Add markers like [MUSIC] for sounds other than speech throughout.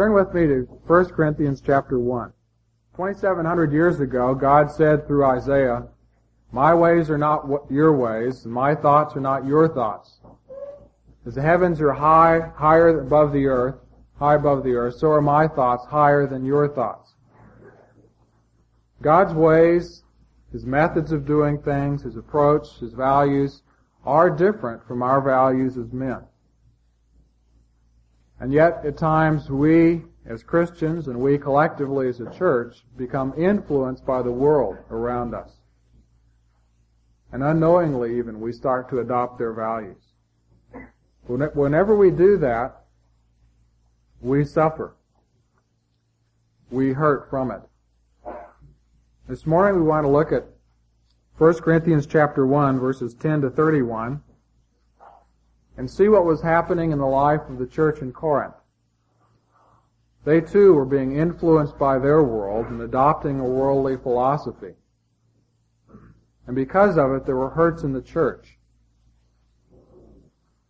Turn with me to 1 Corinthians chapter 1. 2700 years ago, God said through Isaiah, My ways are not your ways, and my thoughts are not your thoughts. As the heavens are high, higher above the earth, high above the earth, so are my thoughts higher than your thoughts. God's ways, His methods of doing things, His approach, His values, are different from our values as men. And yet, at times, we as Christians and we collectively as a church become influenced by the world around us. And unknowingly even, we start to adopt their values. Whenever we do that, we suffer. We hurt from it. This morning we want to look at 1 Corinthians chapter 1 verses 10 to 31 and see what was happening in the life of the church in Corinth. They too were being influenced by their world and adopting a worldly philosophy. And because of it, there were hurts in the church.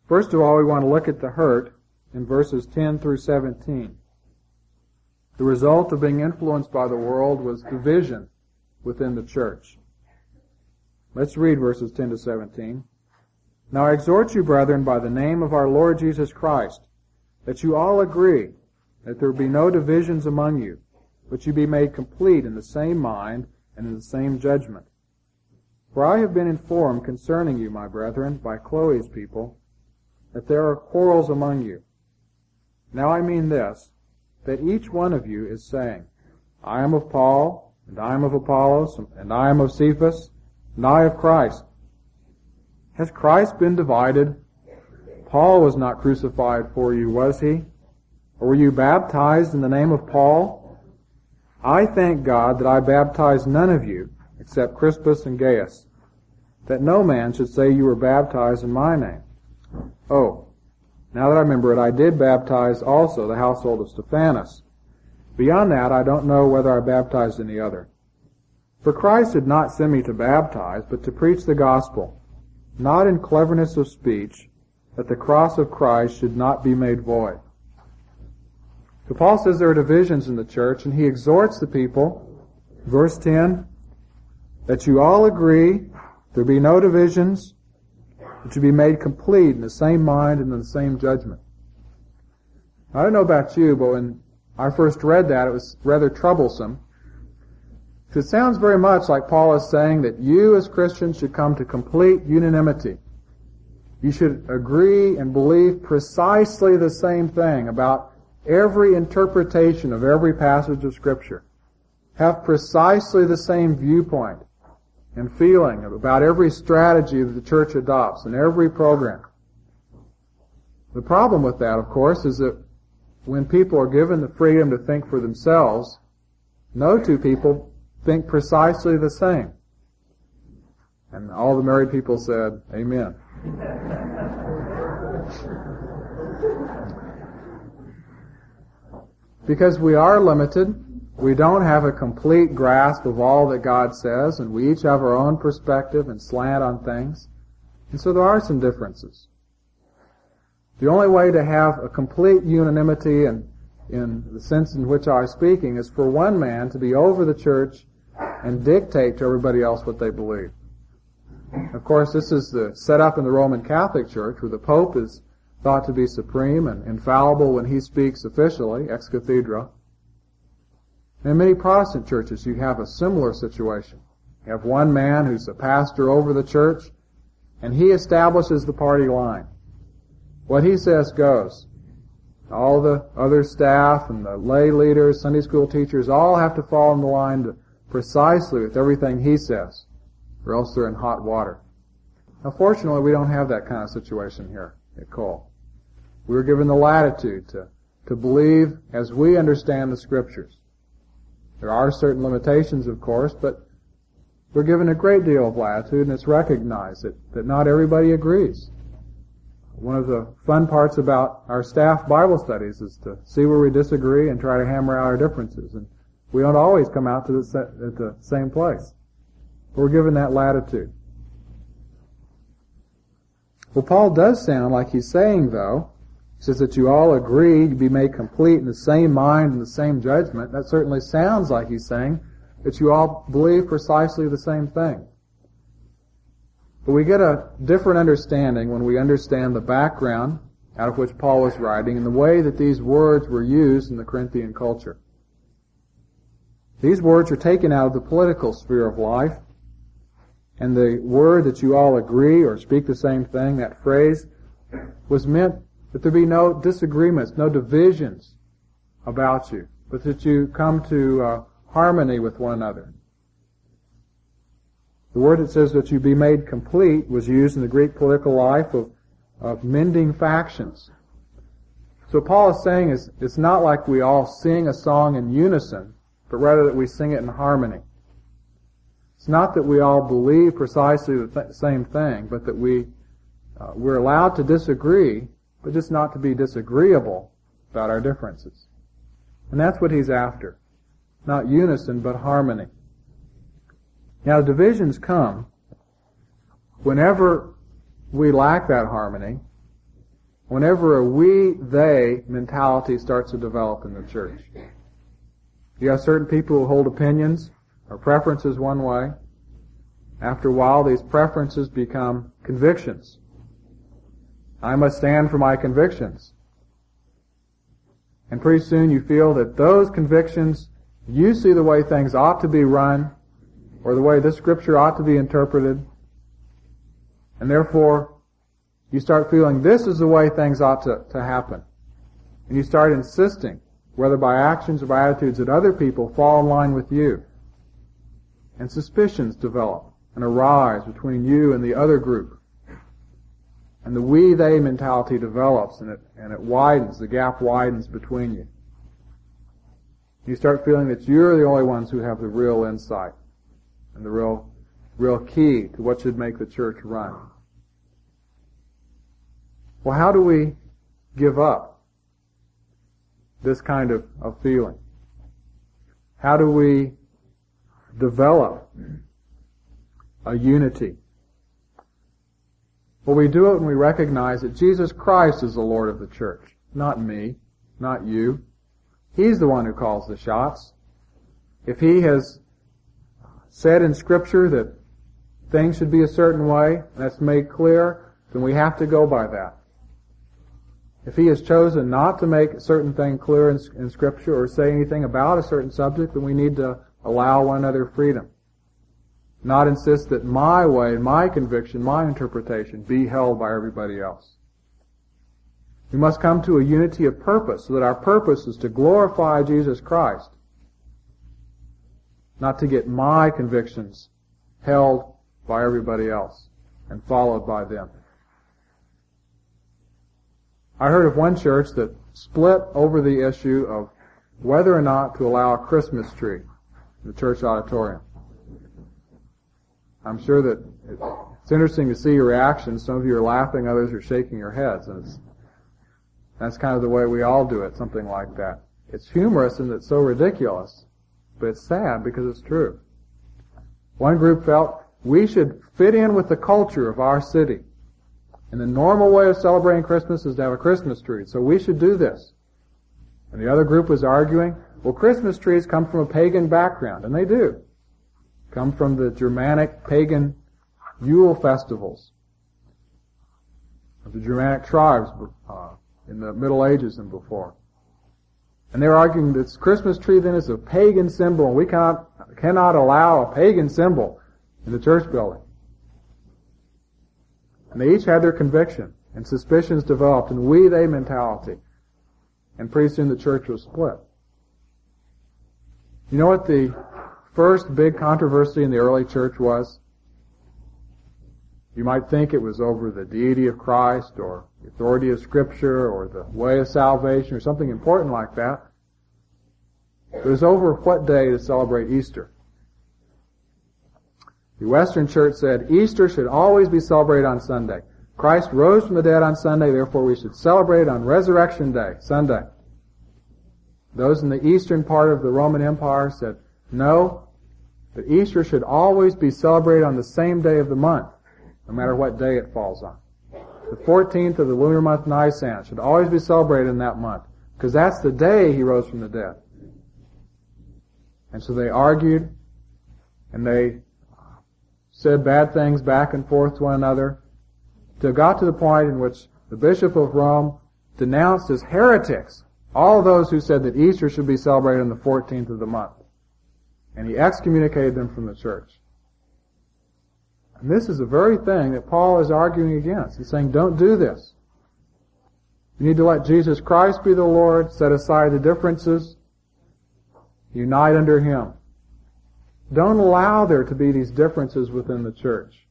First of all, we want to look at the hurt in verses 10 through 17. The result of being influenced by the world was division within the church. Let's read verses 10 to 17. Now I exhort you, brethren, by the name of our Lord Jesus Christ, that you all agree, that there be no divisions among you, but you be made complete in the same mind and in the same judgment. For I have been informed concerning you, my brethren, by Chloe's people, that there are quarrels among you. Now I mean this, that each one of you is saying, I am of Paul, and I am of Apollos, and I am of Cephas, and I of Christ. Has Christ been divided? Paul was not crucified for you, was he? Or were you baptized in the name of Paul? I thank God that I baptized none of you, except Crispus and Gaius, that no man should say you were baptized in my name. Oh, now that I remember it, I did baptize also the household of Stephanas. Beyond that, I don't know whether I baptized any other. For Christ did not send me to baptize, but to preach the gospel, not in cleverness of speech, that the cross of Christ should not be made void. So Paul says there are divisions in the church, and he exhorts the people, verse 10, that you all agree, there be no divisions, that you be made complete in the same mind and in the same judgment. I don't know about you, but when I first read that, it was rather troublesome it sounds very much like Paul is saying that you as Christians should come to complete unanimity. You should agree and believe precisely the same thing about every interpretation of every passage of Scripture. Have precisely the same viewpoint and feeling about every strategy that the church adopts and every program. The problem with that, of course, is that when people are given the freedom to think for themselves, no two people think precisely the same. And all the married people said, Amen. because we are limited, we don't have a complete grasp of all that God says, and we each have our own perspective and slant on things. And so there are some differences. The only way to have a complete unanimity and in the sense in which I'm speaking is for one man to be over the church and dictate to everybody else what they believe. Of course, this is the, set up in the Roman Catholic Church where the Pope is thought to be supreme and infallible when he speaks officially, ex cathedra. In many Protestant churches, you have a similar situation. You have one man who's a pastor over the church, and he establishes the party line. What he says goes. All the other staff and the lay leaders, Sunday school teachers, all have to fall in the line to precisely with everything he says, or else they're in hot water. Now fortunately we don't have that kind of situation here at Cole. We're given the latitude to, to believe as we understand the scriptures. There are certain limitations, of course, but we're given a great deal of latitude and it's recognized that, that not everybody agrees. One of the fun parts about our staff Bible studies is to see where we disagree and try to hammer out our differences. And we don't always come out to the, at the same place. But We're given that latitude. Well, Paul does sound like he's saying, though, He says that you all agree to be made complete in the same mind and the same judgment. That certainly sounds like he's saying that you all believe precisely the same thing. But we get a different understanding when we understand the background out of which Paul was writing and the way that these words were used in the Corinthian culture. These words are taken out of the political sphere of life, and the word that you all agree or speak the same thing, that phrase, was meant that there be no disagreements, no divisions about you, but that you come to uh, harmony with one another. The word that says that you be made complete was used in the Greek political life of, of mending factions. So Paul is saying is it's not like we all sing a song in unison, but rather that we sing it in harmony. It's not that we all believe precisely the th- same thing, but that we uh, we're allowed to disagree, but just not to be disagreeable about our differences. And that's what he's after. Not unison, but harmony. Now divisions come whenever we lack that harmony, whenever a we, they mentality starts to develop in the church. You have certain people who hold opinions or preferences one way. After a while, these preferences become convictions. I must stand for my convictions. And pretty soon you feel that those convictions, you see the way things ought to be run, or the way this scripture ought to be interpreted, and therefore you start feeling this is the way things ought to, to happen. And you start insisting, whether by actions or by attitudes, that other people fall in line with you. And suspicions develop and arise between you and the other group. And the we-they mentality develops and it, and it widens, the gap widens between you. You start feeling that you're the only ones who have the real insight and the real, real key to what should make the church run. Well, how do we give up this kind of, of feeling? How do we develop a unity? Well, we do it when we recognize that Jesus Christ is the Lord of the church, not me, not you. He's the one who calls the shots. If He has said in Scripture that things should be a certain way, and that's made clear, then we have to go by that. If He has chosen not to make a certain thing clear in, in Scripture or say anything about a certain subject, then we need to allow one another freedom. Not insist that my way, my conviction, my interpretation be held by everybody else. We must come to a unity of purpose so that our purpose is to glorify Jesus Christ, not to get my convictions held by everybody else and followed by them. I heard of one church that split over the issue of whether or not to allow a Christmas tree in the church auditorium. I'm sure that it's interesting to see your reactions. Some of you are laughing, others are shaking your heads. And that's kind of the way we all do it, something like that. It's humorous and it's so ridiculous, but it's sad because it's true. One group felt we should fit in with the culture of our city. And the normal way of celebrating Christmas is to have a Christmas tree, so we should do this. And the other group was arguing, well, Christmas trees come from a pagan background, and they do come from the Germanic pagan Yule festivals of the Germanic tribes uh, in the Middle Ages and before. And they're arguing that Christmas tree then is a pagan symbol and we cannot, cannot allow a pagan symbol in the church building. And they each had their conviction and suspicions developed and we-they mentality. And pretty soon the church was split. You know what the first big controversy in the early church was? You might think it was over the deity of Christ or the authority of Scripture or the way of salvation or something important like that. It was over what day to celebrate Easter. The Western Church said Easter should always be celebrated on Sunday. Christ rose from the dead on Sunday, therefore we should celebrate on Resurrection Day, Sunday. Those in the eastern part of the Roman Empire said, no, but Easter should always be celebrated on the same day of the month, no matter what day it falls on. the 14th of the lunar month Nisan should always be celebrated in that month because that's the day he rose from the dead. And so they argued and they said bad things back and forth to one another till it got to the point in which the Bishop of Rome denounced as heretics all those who said that Easter should be celebrated on the 14th of the month. And he excommunicated them from the church. And this is the very thing that Paul is arguing against. He's saying, don't do this. You need to let Jesus Christ be the Lord, set aside the differences, unite under Him. Don't allow there to be these differences within the church.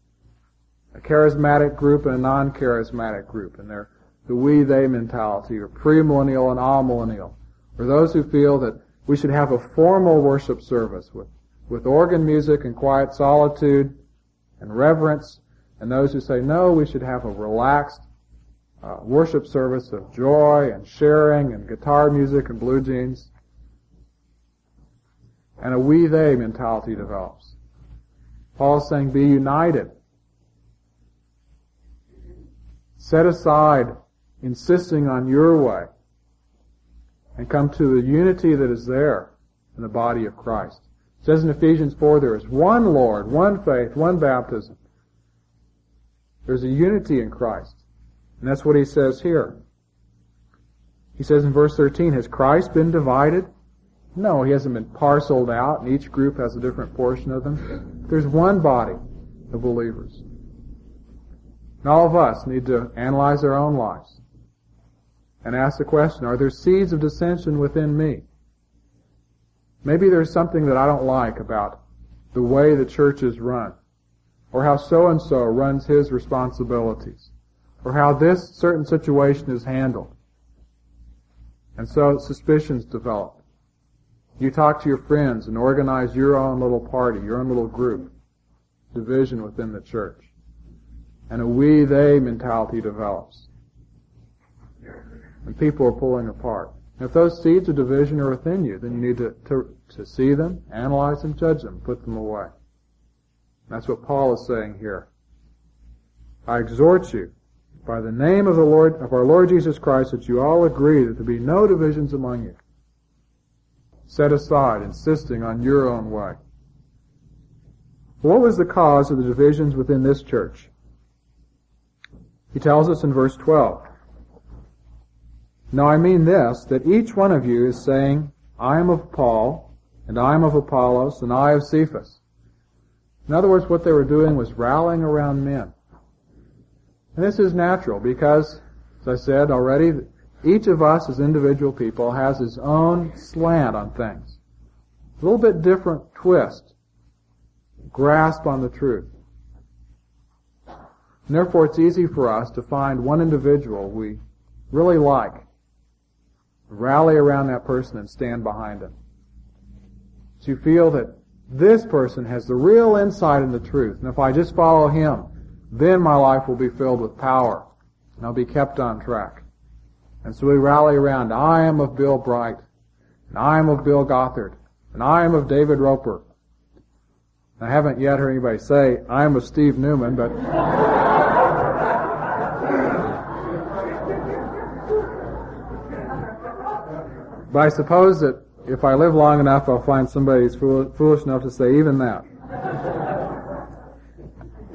A charismatic group and a non-charismatic group, and they're the we they mentality, or premillennial and amillennial, or those who feel that we should have a formal worship service with, with organ music and quiet solitude and reverence, and those who say no, we should have a relaxed uh, worship service of joy and sharing and guitar music and blue jeans. And a we they mentality develops. Paul's saying be united. Set aside insisting on your way and come to the unity that is there in the body of Christ. It says in Ephesians 4 there is one Lord, one faith, one baptism. There's a unity in Christ. And that's what he says here. He says in verse 13, has Christ been divided? No, he hasn't been parceled out and each group has a different portion of them. There's one body of believers. And all of us need to analyze our own lives and ask the question, are there seeds of dissension within me? Maybe there's something that I don't like about the way the church is run, or how so-and-so runs his responsibilities, or how this certain situation is handled. And so suspicions develop. You talk to your friends and organize your own little party, your own little group, division within the church. And a we-they mentality develops and people are pulling apart. if those seeds of division are within you, then you need to, to, to see them, analyze them, judge them, put them away. That's what Paul is saying here. I exhort you by the name of the Lord, of our Lord Jesus Christ, that you all agree that there be no divisions among you. Set aside, insisting on your own way. What was the cause of the divisions within this church? He tells us in verse 12. Now I mean this, that each one of you is saying, I am of Paul, and I am of Apollos, and I of Cephas. In other words, what they were doing was rallying around men. And this is natural because, as I said already, each of us as individual people has his own slant on things. A little bit different twist, grasp on the truth. And therefore it's easy for us to find one individual we really like Rally around that person and stand behind him. So you feel that this person has the real insight in the truth. And if I just follow him, then my life will be filled with power. And I'll be kept on track. And so we rally around, I am of Bill Bright. And I am of Bill Gothard. And I am of David Roper. I haven't yet heard anybody say, I am of Steve Newman, but [LAUGHS] But I suppose that if I live long enough, I'll find somebody who's foolish enough to say even that.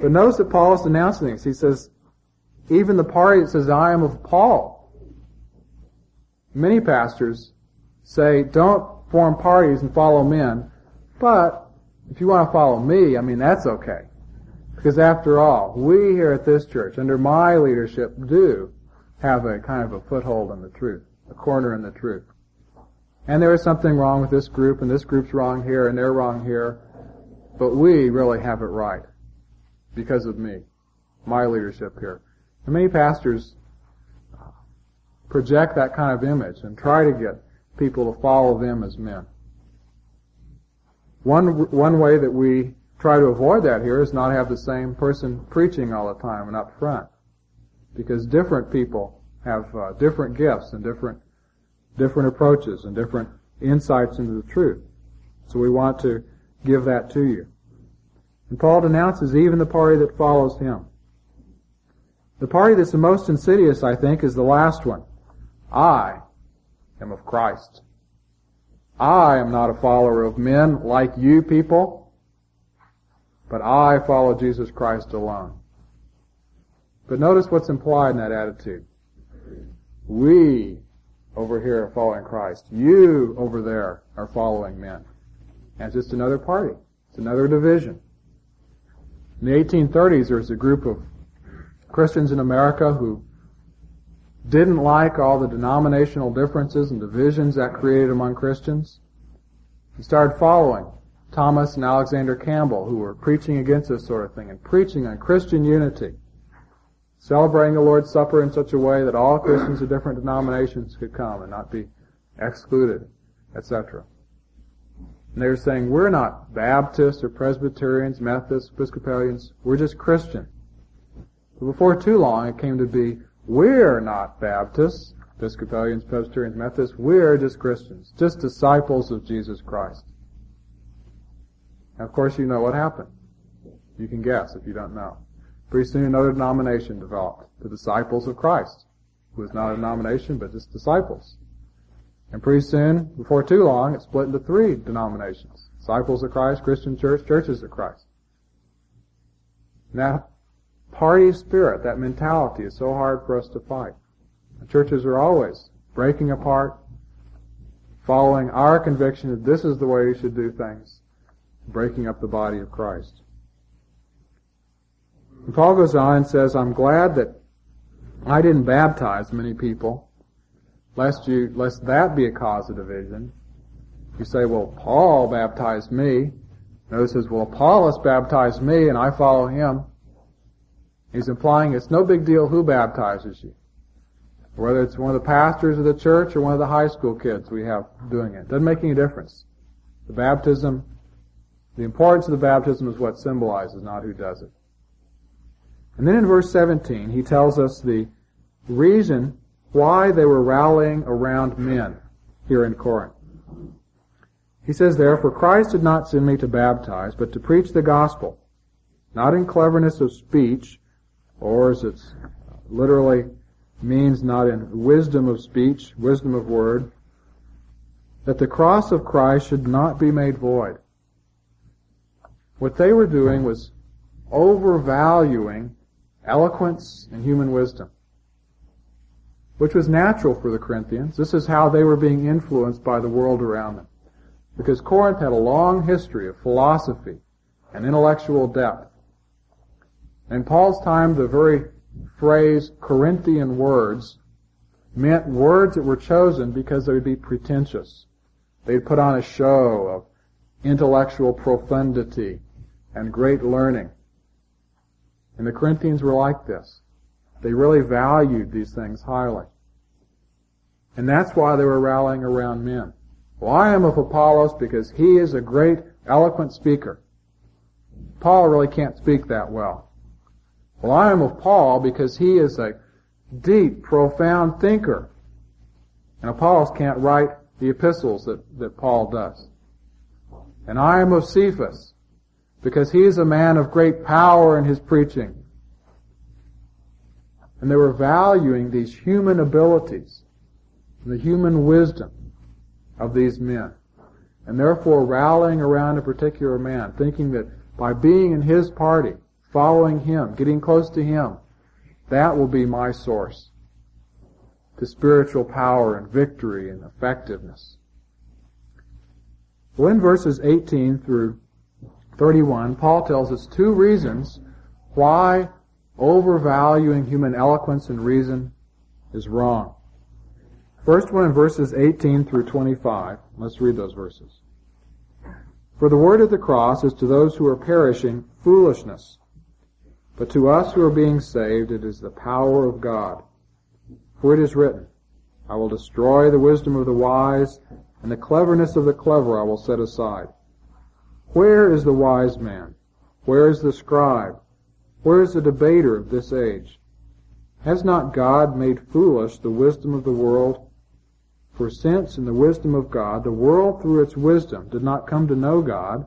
but notice that Paul is denouncing this. He says, even the party that says, I am of Paul. Many pastors say, don't form parties and follow men, but if you want to follow me, I mean, that's okay. Because after all, we here at this church, under my leadership, do have a kind of a foothold in the truth, a corner in the truth. And there is something wrong with this group, and this group's wrong here, and they're wrong here. But we really have it right because of me, my leadership here. And many pastors project that kind of image and try to get people to follow them as men. One, one way that we try to avoid that here is not have the same person preaching all the time and up front. Because different people have uh, different gifts and different different approaches and different insights into the truth. So we want to give that to you. And Paul denounces even the party that follows him. The party that's the most insidious, I think, is the last one. I am of Christ. I am not a follower of men like you people, but I follow Jesus Christ alone. But notice what's implied in that attitude. We over here are following Christ. You over there are following men. And it's just another party. It's another division. In the 1830s, there was a group of Christians in America who didn't like all the denominational differences and divisions that created among Christians. He started following Thomas and Alexander Campbell, who were preaching against this sort of thing and preaching on Christian unity, celebrating the Lord's Supper in such a way that all Christians of different denominations could come and not be excluded, etc. And they were saying, we're not Baptists or Presbyterians, Methodists, Episcopalians, we're just Christian. But before too long, it came to be, we're not Baptists, Episcopalians, Presbyterians, Methodists, we're just Christians, just disciples of Jesus Christ. of course, you know what happened. You can guess if you don't know. Pretty soon another denomination developed, the Disciples of Christ, who was not a denomination, but just disciples. And pretty soon, before too long, it split into three denominations. Disciples of Christ, Christian Church, Churches of Christ. Now, party spirit, that mentality is so hard for us to fight. The churches are always breaking apart, following our conviction that this is the way you should do things, breaking up the body of Christ. And Paul goes on and says, I'm glad that I didn't baptize many people, lest you, lest that be a cause of division. You say, well, Paul baptized me. Notice says, well, Apollos baptized me and I follow him. He's implying it's no big deal who baptizes you. Whether it's one of the pastors of the church or one of the high school kids we have doing it. Doesn't make any difference. The baptism, the importance of the baptism is what symbolizes, not who does it. And then in verse 17, he tells us the reason why they were rallying around men here in Corinth. He says Therefore, Christ did not send me to baptize, but to preach the gospel, not in cleverness of speech, or as it literally means not in wisdom of speech, wisdom of word, that the cross of Christ should not be made void. What they were doing was overvaluing eloquence and human wisdom, which was natural for the Corinthians. This is how they were being influenced by the world around them. Because Corinth had a long history of philosophy and intellectual depth. In Paul's time, the very phrase Corinthian words meant words that were chosen because they would be pretentious. They'd put on a show of intellectual profundity and great learning. And the Corinthians were like this. They really valued these things highly. And that's why they were rallying around men. Well, I am of Apollos because he is a great, eloquent speaker. Paul really can't speak that well. Well, I am of Paul because he is a deep, profound thinker. And Apollos can't write the epistles that, that Paul does. And I am of Cephas because he is a man of great power in his preaching. And they were valuing these human abilities, and the human wisdom of these men. And therefore rallying around a particular man, thinking that by being in his party, following Him, getting close to Him. That will be my source to spiritual power and victory and effectiveness. Well, in verses 18 through 31, Paul tells us two reasons why overvaluing human eloquence and reason is wrong. First one in verses 18 through 25. Let's read those verses. For the word of the cross is to those who are perishing foolishness, but to us who are being saved, it is the power of God. For it is written, I will destroy the wisdom of the wise, and the cleverness of the clever I will set aside. Where is the wise man? Where is the scribe? Where is the debater of this age? Has not God made foolish the wisdom of the world? For since in the wisdom of God the world through its wisdom did not come to know God,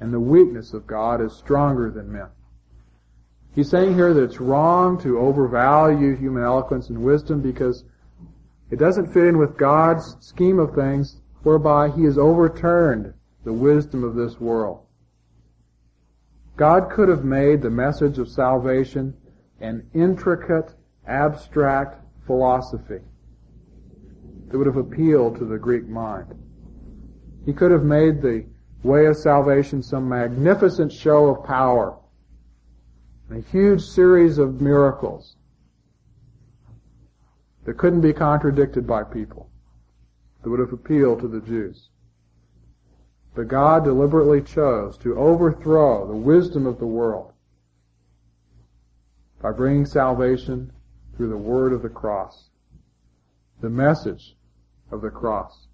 and the weakness of God is stronger than men. He's saying here that it's wrong to overvalue human eloquence and wisdom because it doesn't fit in with God's scheme of things whereby He has overturned the wisdom of this world. God could have made the message of salvation an intricate, abstract philosophy that would have appealed to the Greek mind. He could have made the way of salvation some magnificent show of power, and a huge series of miracles that couldn't be contradicted by people, that would have appealed to the Jews. But God deliberately chose to overthrow the wisdom of the world by bringing salvation through the word of the cross, the message of the cross.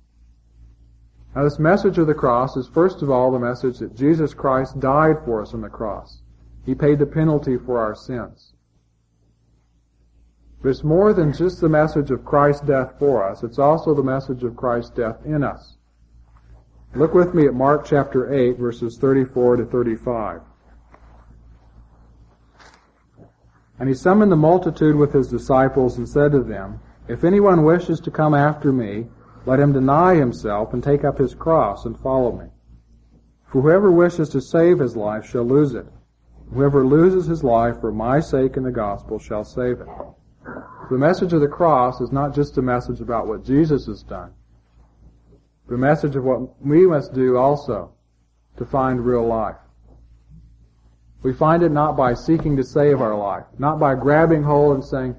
Now this message of the cross is first of all the message that Jesus Christ died for us on the cross. He paid the penalty for our sins. But it's more than just the message of Christ's death for us, it's also the message of Christ's death in us. Look with me at Mark chapter 8 verses 34 to 35. And he summoned the multitude with his disciples and said to them, If anyone wishes to come after me, let him deny himself and take up his cross and follow me. For whoever wishes to save his life shall lose it. Whoever loses his life for my sake and the gospel shall save it. The message of the cross is not just a message about what Jesus has done, The message of what we must do also to find real life. We find it not by seeking to save our life, not by grabbing hold and saying,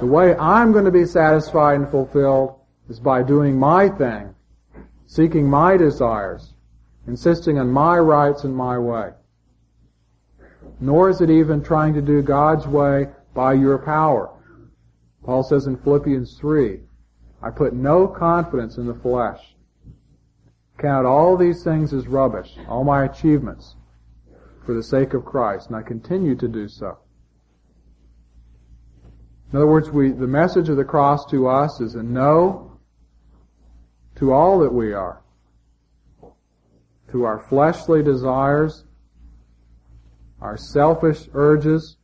the way I'm going to be satisfied and fulfilled is by doing my thing, seeking my desires, insisting on my rights and my way. Nor is it even trying to do God's way by your power. Paul says in Philippians 3, I put no confidence in the flesh. Count all these things as rubbish, all my achievements, for the sake of Christ, and I continue to do so. In other words, we, the message of the cross to us is a no to all that we are, to our fleshly desires, our selfish urges,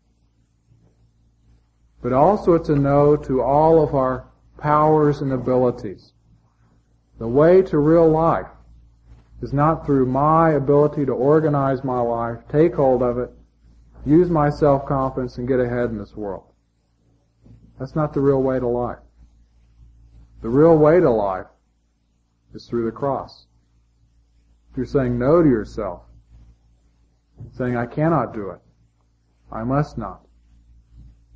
but also it's a no to all of our powers and abilities. The way to real life is not through my ability to organize my life, take hold of it, use my self-confidence and get ahead in this world. That's not the real way to life. The real way to life is through the cross. Through saying no to yourself. Saying, I cannot do it. I must not.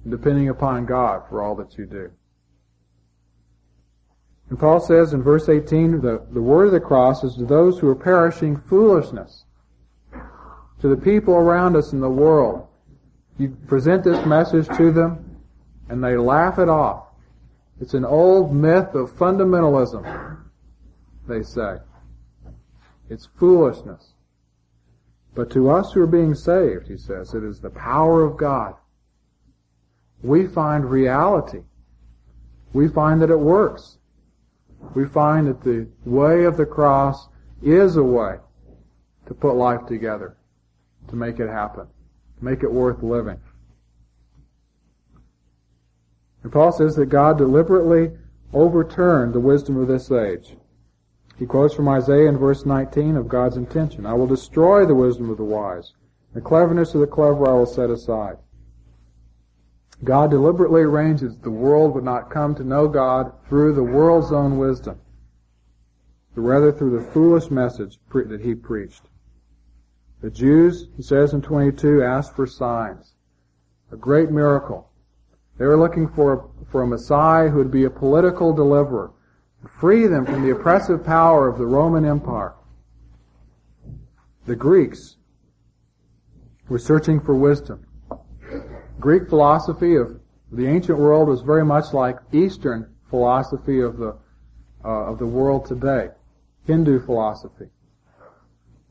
Depending upon God for all that you do. And Paul says in verse 18, the, the word of the cross is to those who are perishing foolishness. To the people around us in the world. You present this message to them and they laugh it off. It's an old myth of fundamentalism they say. It's foolishness. But to us who are being saved, he says, it is the power of God. We find reality. We find that it works. We find that the way of the cross is a way to put life together, to make it happen, make it worth living. And Paul says that God deliberately overturned the wisdom of this age. He quotes from Isaiah in verse 19 of God's intention. I will destroy the wisdom of the wise. The cleverness of the clever I will set aside. God deliberately arranges the world would not come to know God through the world's own wisdom, but rather through the foolish message that he preached. The Jews, he says in 22, asked for signs. A great miracle. They were looking for, for a Messiah who would be a political deliverer, free them from the oppressive power of the Roman Empire. The Greeks were searching for wisdom. Greek philosophy of the ancient world was very much like Eastern philosophy of the uh, of the world today, Hindu philosophy.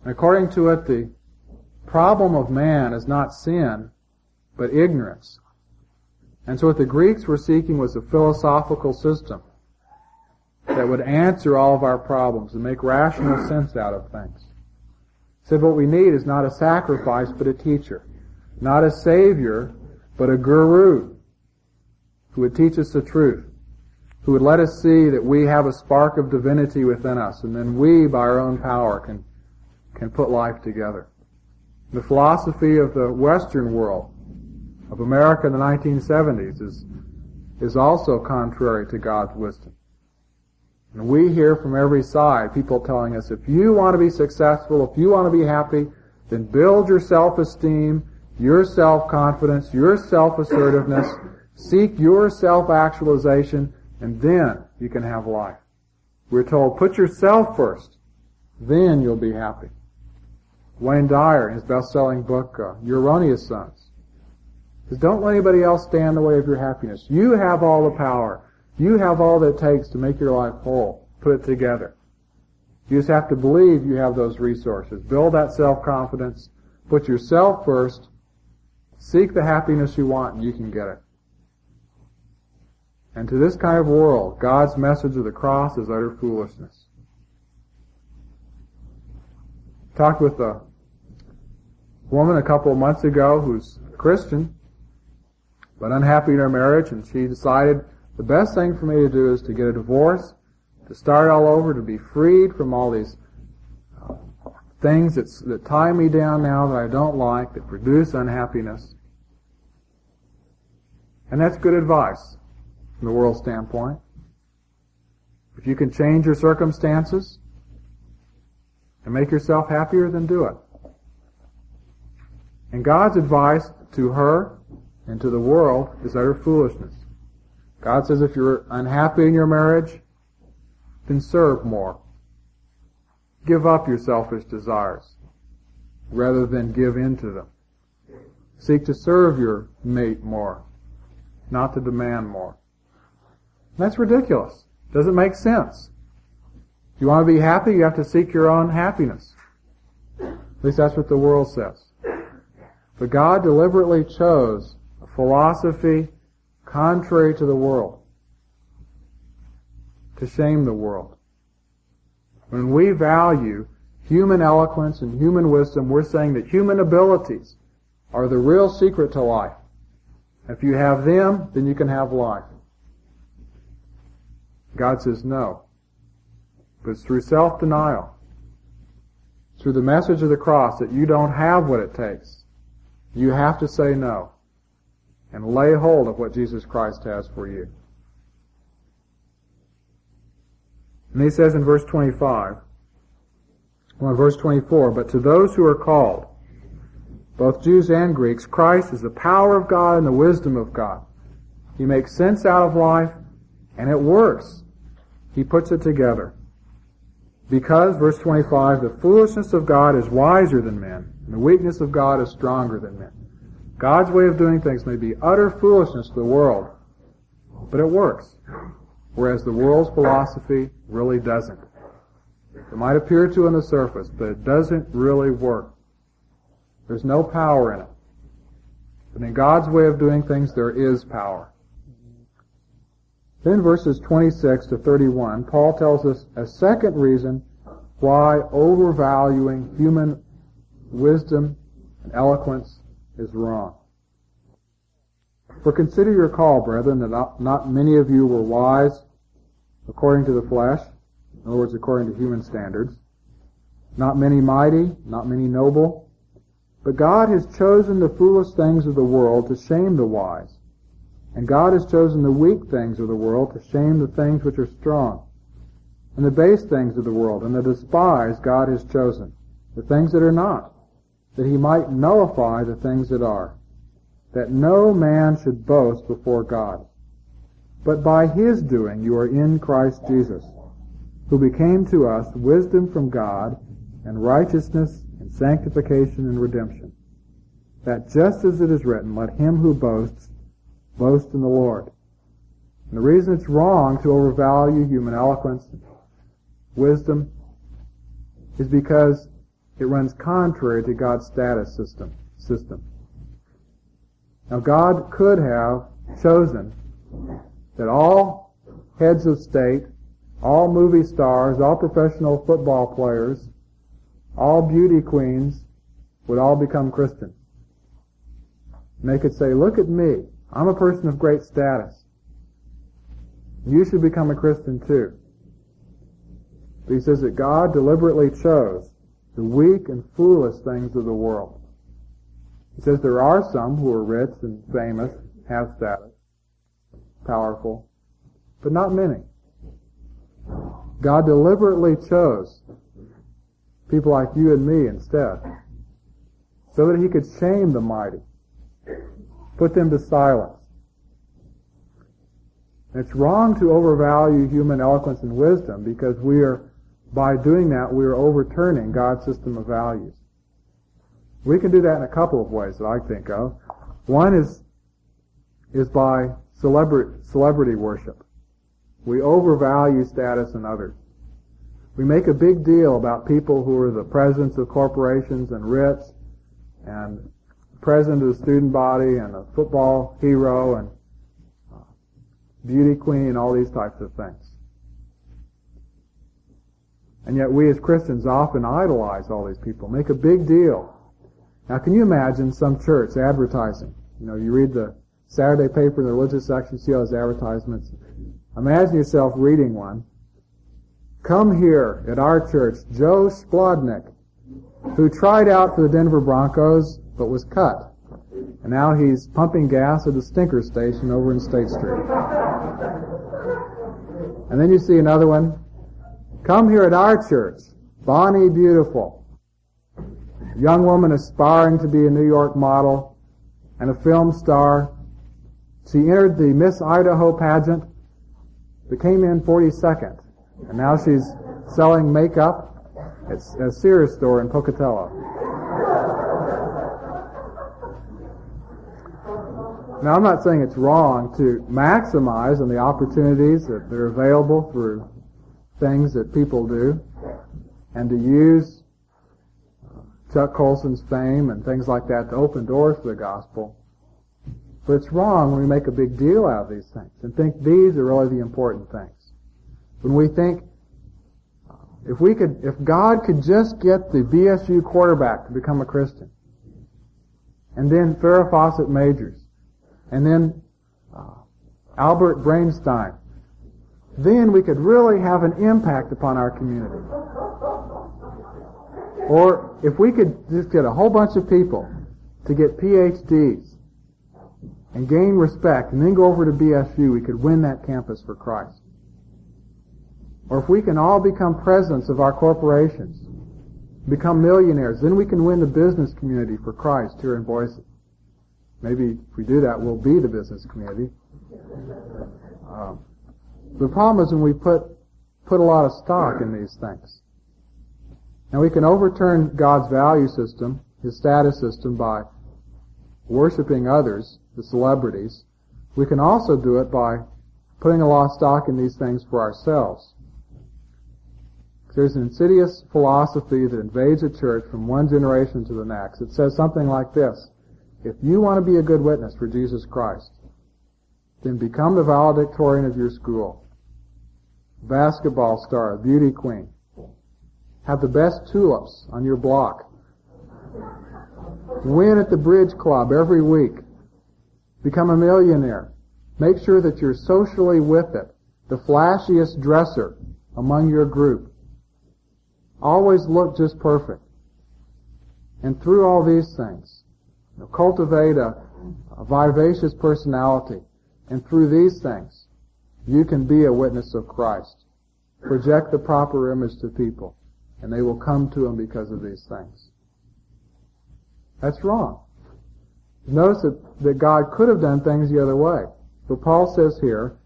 And according to it, the problem of man is not sin, but ignorance. And so what the Greeks were seeking was a philosophical system that would answer all of our problems and make rational sense out of things. Said what we need is not a sacrifice, but a teacher. Not a savior, but a guru who would teach us the truth, who would let us see that we have a spark of divinity within us, and then we, by our own power, can, can put life together. The philosophy of the Western world, of America in the 1970s, is, is also contrary to God's wisdom. And we hear from every side people telling us, if you want to be successful, if you want to be happy, then build your self-esteem, your self-confidence, your self-assertiveness, seek your self-actualization, and then you can have life. We're told, put yourself first, then you'll be happy. Wayne Dyer, in his best-selling book, uh, Your Sons, says, don't let anybody else stand in the way of your happiness. You have all the power. You have all that it takes to make your life whole. Put it together. You just have to believe you have those resources. Build that self-confidence. Put yourself first. Seek the happiness you want and you can get it. And to this kind of world, God's message of the cross is utter foolishness. Talked with a woman a couple of months ago who's a Christian, but unhappy in her marriage, and she decided the best thing for me to do is to get a divorce, to start all over, to be freed from all these uh, things that, that tie me down now that I don't like, that produce unhappiness. And that's good advice from the world standpoint. If you can change your circumstances and make yourself happier, then do it. And God's advice to her and to the world is utter foolishness. God says if you're unhappy in your marriage, then serve more. Give up your selfish desires rather than give in to them. Seek to serve your mate more, not to demand more. That's ridiculous. Doesn't make sense. You want to be happy, you have to seek your own happiness. At least that's what the world says. But God deliberately chose a philosophy contrary to the world, to shame the world. When we value human eloquence and human wisdom, we're saying that human abilities are the real secret to life. If you have them, then you can have life. God says no. But it's through self-denial, through the message of the cross that you don't have what it takes. You have to say no and lay hold of what Jesus Christ has for you. And he says in verse 25, well, in verse 24, but to those who are called, both Jews and Greeks, Christ is the power of God and the wisdom of God. He makes sense out of life, and it works. He puts it together. Because, verse 25, the foolishness of God is wiser than men, and the weakness of God is stronger than men. God's way of doing things may be utter foolishness to the world, but it works. Whereas the world's philosophy really doesn't. It might appear to on the surface, but it doesn't really work. There's no power in it. But in God's way of doing things, there is power. Then verses 26 to 31, Paul tells us a second reason why overvaluing human wisdom and eloquence is wrong. For consider your call, brethren, that not, many of you were wise according to the flesh, in other words, according to human standards, not many mighty, not many noble, but God has chosen the foolish things of the world to shame the wise. And God has chosen the weak things of the world to shame the things which are strong. And the base things of the world and the despised God has chosen, the things that are not, that he might nullify the things that are, that no man should boast before God. But by his doing you are in Christ Jesus, who became to us wisdom from God, and righteousness, and sanctification, and redemption. that just as it is written, let him who boasts boast in the Lord. And the reason it's wrong to overvalue human eloquence wisdom is because it runs contrary to God's status system. system. Now God could have chosen that all heads of state, all movie stars, all professional football players, all beauty queens would all become Christians. And they could say, look at me. I'm a person of great status. You should become a Christian too. But he says that God deliberately chose the weak and foolish things of the world. He says there are some who are rich and famous, have status, powerful, but not many. God deliberately chose people like you and me instead, so that he could shame the mighty, put them to silence. And it's wrong to overvalue human eloquence and wisdom because we are, by doing that, we are overturning God's system of values. We can do that in a couple of ways that I think of. One is, is by celebrity, celebrity worship. We overvalue status in others. We make a big deal about people who are the presidents of corporations and rich and president of the student body and a football hero and uh, beauty queen and all these types of things. And yet we as Christians often idolize all these people, make a big deal. Now can you imagine some church advertising? You know, you read the Saturday paper in the religious section, you see all those advertisements. Imagine yourself reading one. Come here at our church, Joe Splodnik, who tried out for the Denver Broncos, but was cut. And now he's pumping gas at the stinker station over in State Street. And then you see another one. Come here at our church, Bonnie Beautiful. Young woman aspiring to be a New York model and a film star. She entered the Miss Idaho pageant, but came in 42nd. And now she's selling makeup at a Sears store in Pocatello. Now, I'm not saying it's wrong to maximize on the opportunities that are available through things that people do and to use Chuck Colson's fame and things like that to open doors to the gospel. But it's wrong when we make a big deal out of these things and think these are really the important things. When we think if we could, if God could just get the BSU quarterback to become a Christian, and then Farrah Fawcett Majors, and then uh, Albert Brainstein, then we could really have an impact upon our community. Or if we could just get a whole bunch of people to get PhDs and gain respect and then go over to BSU, we could win that campus for Christ. Or if we can all become presidents of our corporations, become millionaires, then we can win the business community for Christ here in Boise. Maybe if we do that, we'll be the business community. Um, the problem is when we put put a lot of stock in these things. Now we can overturn God's value system, His status system, by worshiping others, the celebrities. We can also do it by putting a lot of stock in these things for ourselves. There's an insidious philosophy that invades a church from one generation to the next. It says something like this. If you want to be a good witness for Jesus Christ, then become the valedictorian of your school. Basketball star, beauty queen. Have the best tulips on your block. Win at the bridge club every week. Become a millionaire. Make sure that you're socially with it. The flashiest dresser among your group. Always look just perfect. And through all these things, you know, cultivate a, a vivacious personality. And through these things, you can be a witness of Christ. Project the proper image to people, and they will come to Him because of these things. That's wrong. Notice that, that God could have done things the other way. But Paul says here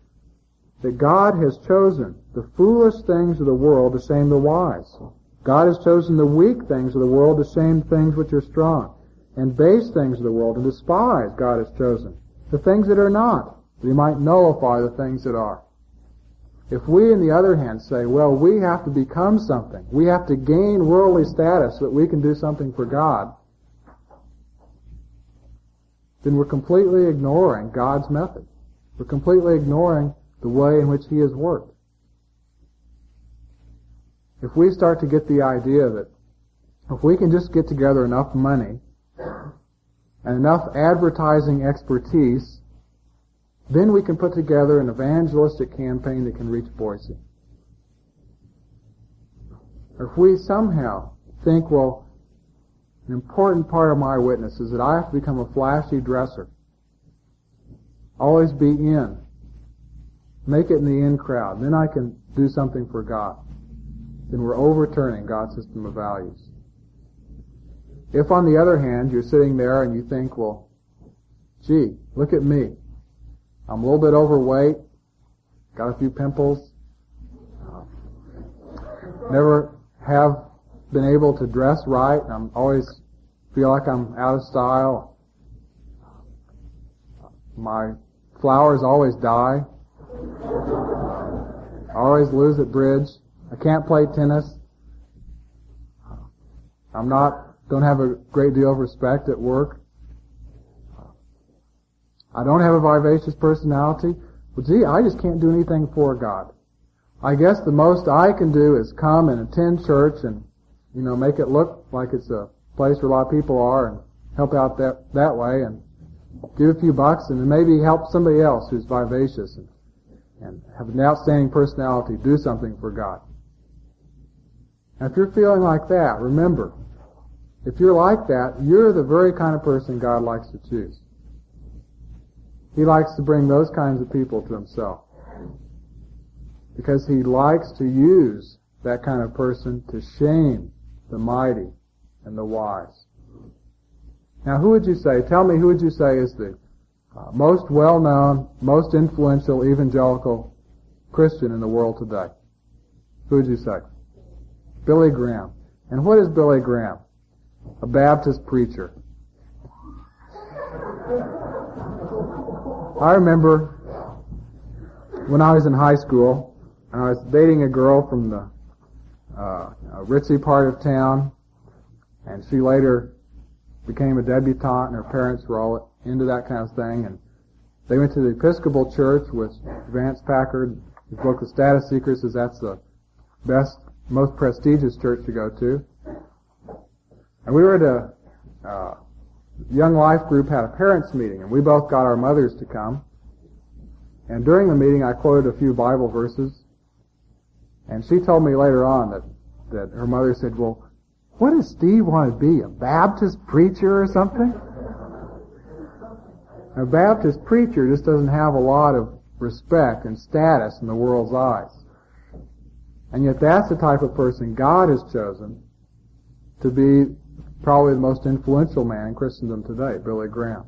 that God has chosen the foolish things of the world to shame the wise. God has chosen the weak things of the world to shame things which are strong. and base things of the world and despise God has chosen. The things that are not, he might nullify the things that are. If we, on the other hand, say, well, we have to become something, we have to gain worldly status so that we can do something for God, then we're completely ignoring God's method. We're completely ignoring the way in which He has worked. If we start to get the idea that if we can just get together enough money and enough advertising expertise, then we can put together an evangelistic campaign that can reach Boise. Or if we somehow think, well, an important part of my witness is that I have to become a flashy dresser. Always be in. Make it in the in crowd. Then I can do something for God. Then we're overturning God's system of values. If on the other hand, you're sitting there and you think, well, gee, look at me. I'm a little bit overweight, got a few pimples, never have been able to dress right. I'm always feel like I'm out of style. My flowers always die. I always lose at bridge. I can't play tennis. I'm not don't have a great deal of respect at work. I don't have a vivacious personality. Well, gee, I just can't do anything for God. I guess the most I can do is come and attend church and, you know, make it look like it's a place where a lot of people are and help out that, that way and give a few bucks and maybe help somebody else who's vivacious and, and have an outstanding personality do something for God. Now, if you're feeling like that, remember, if you're like that, you're the very kind of person God likes to choose. He likes to bring those kinds of people to himself. Because he likes to use that kind of person to shame the mighty and the wise. Now who would you say, tell me who would you say is the uh, most well-known, most influential evangelical Christian in the world today? Who would you say? Billy Graham. And what is Billy Graham? a Baptist preacher. [LAUGHS] I remember when I was in high school, and I was dating a girl from the uh, ritzy part of town, and she later became a debutante, and her parents were all into that kind of thing, and they went to the Episcopal Church with Vance Packard. His book, The Status Seekers, says that's the best, most prestigious church to go to. And we were at a uh, young life group had a parents meeting, and we both got our mothers to come. And during the meeting, I quoted a few Bible verses, and she told me later on that that her mother said, "Well, what does Steve want to be? A Baptist preacher or something?" A Baptist preacher just doesn't have a lot of respect and status in the world's eyes. And yet that's the type of person God has chosen to be probably the most influential man in Christendom today, Billy Graham.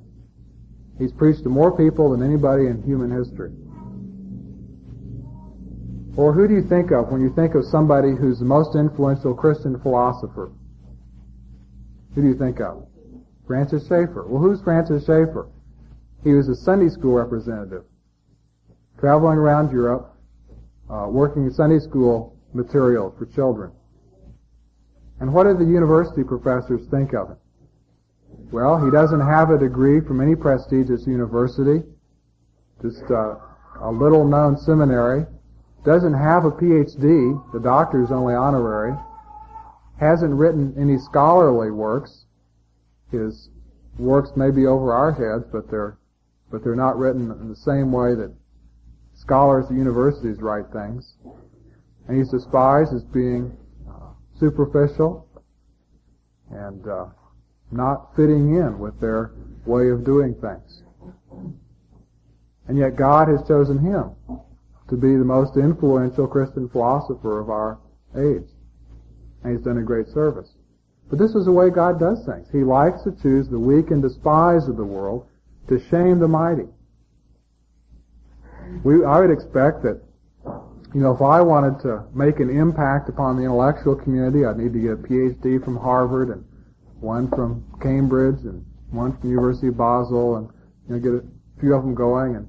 He's preached to more people than anybody in human history. Or who do you think of when you think of somebody who's the most influential Christian philosopher? Who do you think of? Francis Schaeffer. Well, who's Francis Schaeffer? He was a Sunday school representative, traveling around Europe, uh, working Sunday school materials for children. And what did the university professors think of him? Well, he doesn't have a degree from any prestigious university, just a, a little known seminary, doesn't have a PhD, the doctor's only honorary, hasn't written any scholarly works. His works may be over our heads, but they're, but they're not written in the same way that scholars at universities write things. And he's despised as being superficial and uh, not fitting in with their way of doing things. And yet God has chosen him to be the most influential Christian philosopher of our age. And he's done a great service. But this is the way God does things. He likes to choose the weak and despised of the world to shame the mighty. We, I would expect that you know, if I wanted to make an impact upon the intellectual community, I'd need to get a PhD from Harvard and one from Cambridge and one from University of Basel, and you know, get a few of them going and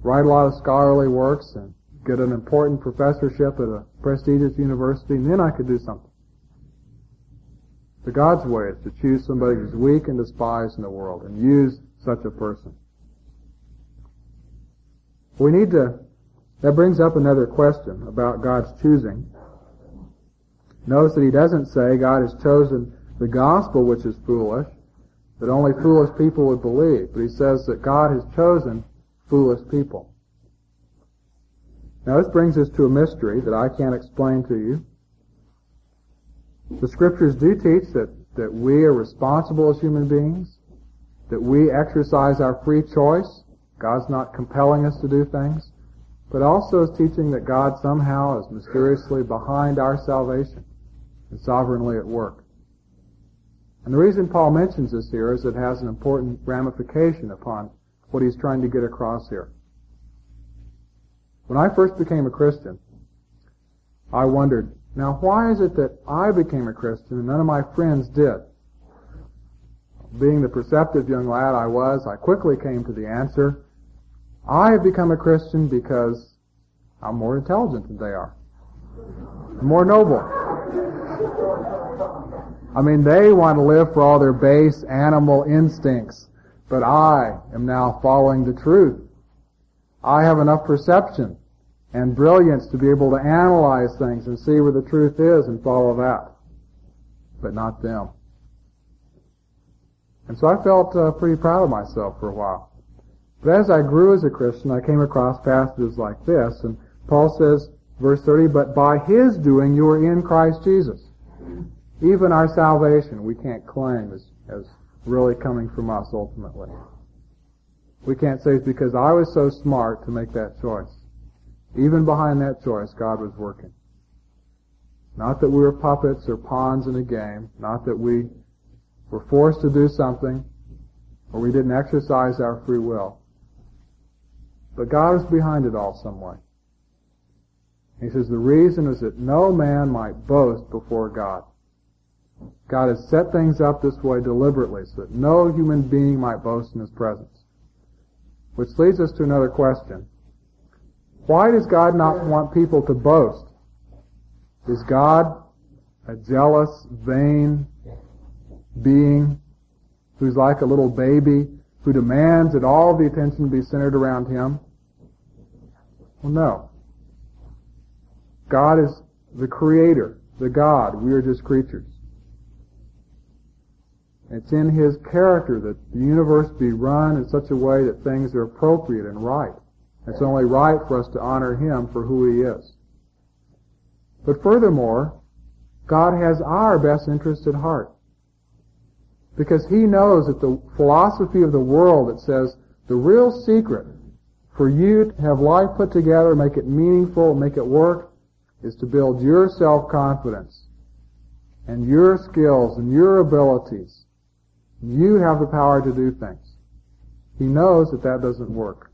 write a lot of scholarly works and get an important professorship at a prestigious university, and then I could do something. The God's way is to choose somebody who's weak and despised in the world and use such a person. We need to, that brings up another question about God's choosing. Notice that he doesn't say God has chosen the gospel which is foolish, that only foolish people would believe, but he says that God has chosen foolish people. Now this brings us to a mystery that I can't explain to you. The scriptures do teach that, that we are responsible as human beings, that we exercise our free choice. God's not compelling us to do things, but also is teaching that God somehow is mysteriously behind our salvation and sovereignly at work. And the reason Paul mentions this here is it has an important ramification upon what he's trying to get across here. When I first became a Christian, I wondered, now why is it that I became a Christian and none of my friends did? Being the perceptive young lad I was, I quickly came to the answer, I have become a Christian because I'm more intelligent than they are. More noble. I mean, they want to live for all their base animal instincts, but I am now following the truth. I have enough perception and brilliance to be able to analyze things and see where the truth is and follow that, but not them. And so I felt uh, pretty proud of myself for a while. But as I grew as a Christian, I came across passages like this, and Paul says, verse 30, but by his doing you are in Christ Jesus. Even our salvation we can't claim as, as really coming from us ultimately. We can't say it's because I was so smart to make that choice. Even behind that choice, God was working. Not that we were puppets or pawns in a game, not that we were forced to do something or we didn't exercise our free will. But God is behind it all some way. He says the reason is that no man might boast before God. God has set things up this way deliberately so that no human being might boast in His presence. Which leads us to another question. Why does God not want people to boast? Is God a jealous, vain being who's like a little baby who demands that all the attention be centered around him? Well, no. God is the creator, the God. We are just creatures. It's in His character that the universe be run in such a way that things are appropriate and right. It's only right for us to honor Him for who He is. But furthermore, God has our best interest at heart. Because He knows that the philosophy of the world that says the real secret for you to have life put together, make it meaningful, make it work, is to build your self-confidence and your skills and your abilities you have the power to do things. He knows that that doesn't work.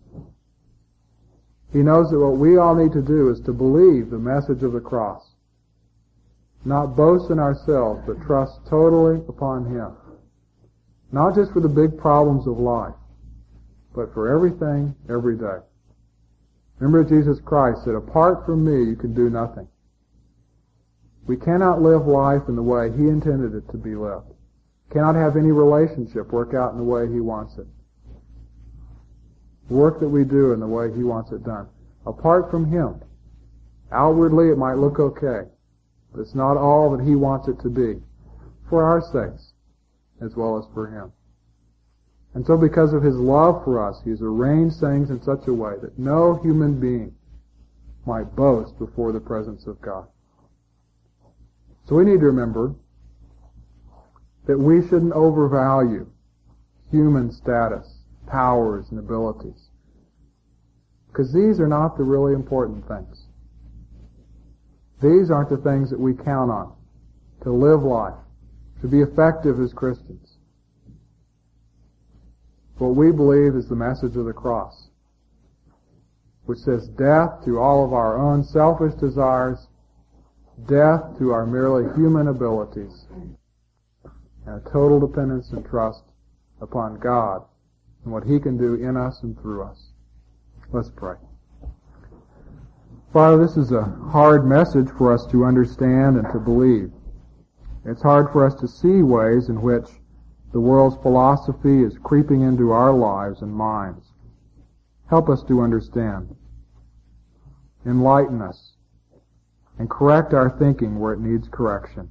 He knows that what we all need to do is to believe the message of the cross. Not boast in ourselves, but trust totally upon Him. Not just for the big problems of life, but for everything, every day. Remember Jesus Christ said, apart from me, you can do nothing. We cannot live life in the way He intended it to be lived cannot have any relationship work out in the way He wants it. Work that we do in the way He wants it done. Apart from Him, outwardly it might look okay, but it's not all that He wants it to be, for our sakes, as well as for Him. And so because of His love for us, He has arranged things in such a way that no human being might boast before the presence of God. So we need to remember that we shouldn't overvalue human status, powers, and abilities. Because these are not the really important things. These aren't the things that we count on to live life, to be effective as Christians. What we believe is the message of the cross, which says death to all of our own selfish desires, death to our merely human abilities, and a total dependence and trust upon God and what He can do in us and through us. Let's pray. Father, this is a hard message for us to understand and to believe. It's hard for us to see ways in which the world's philosophy is creeping into our lives and minds. Help us to understand. Enlighten us and correct our thinking where it needs correction.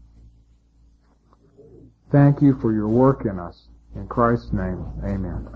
Thank you for your work in us. In Christ's name, amen.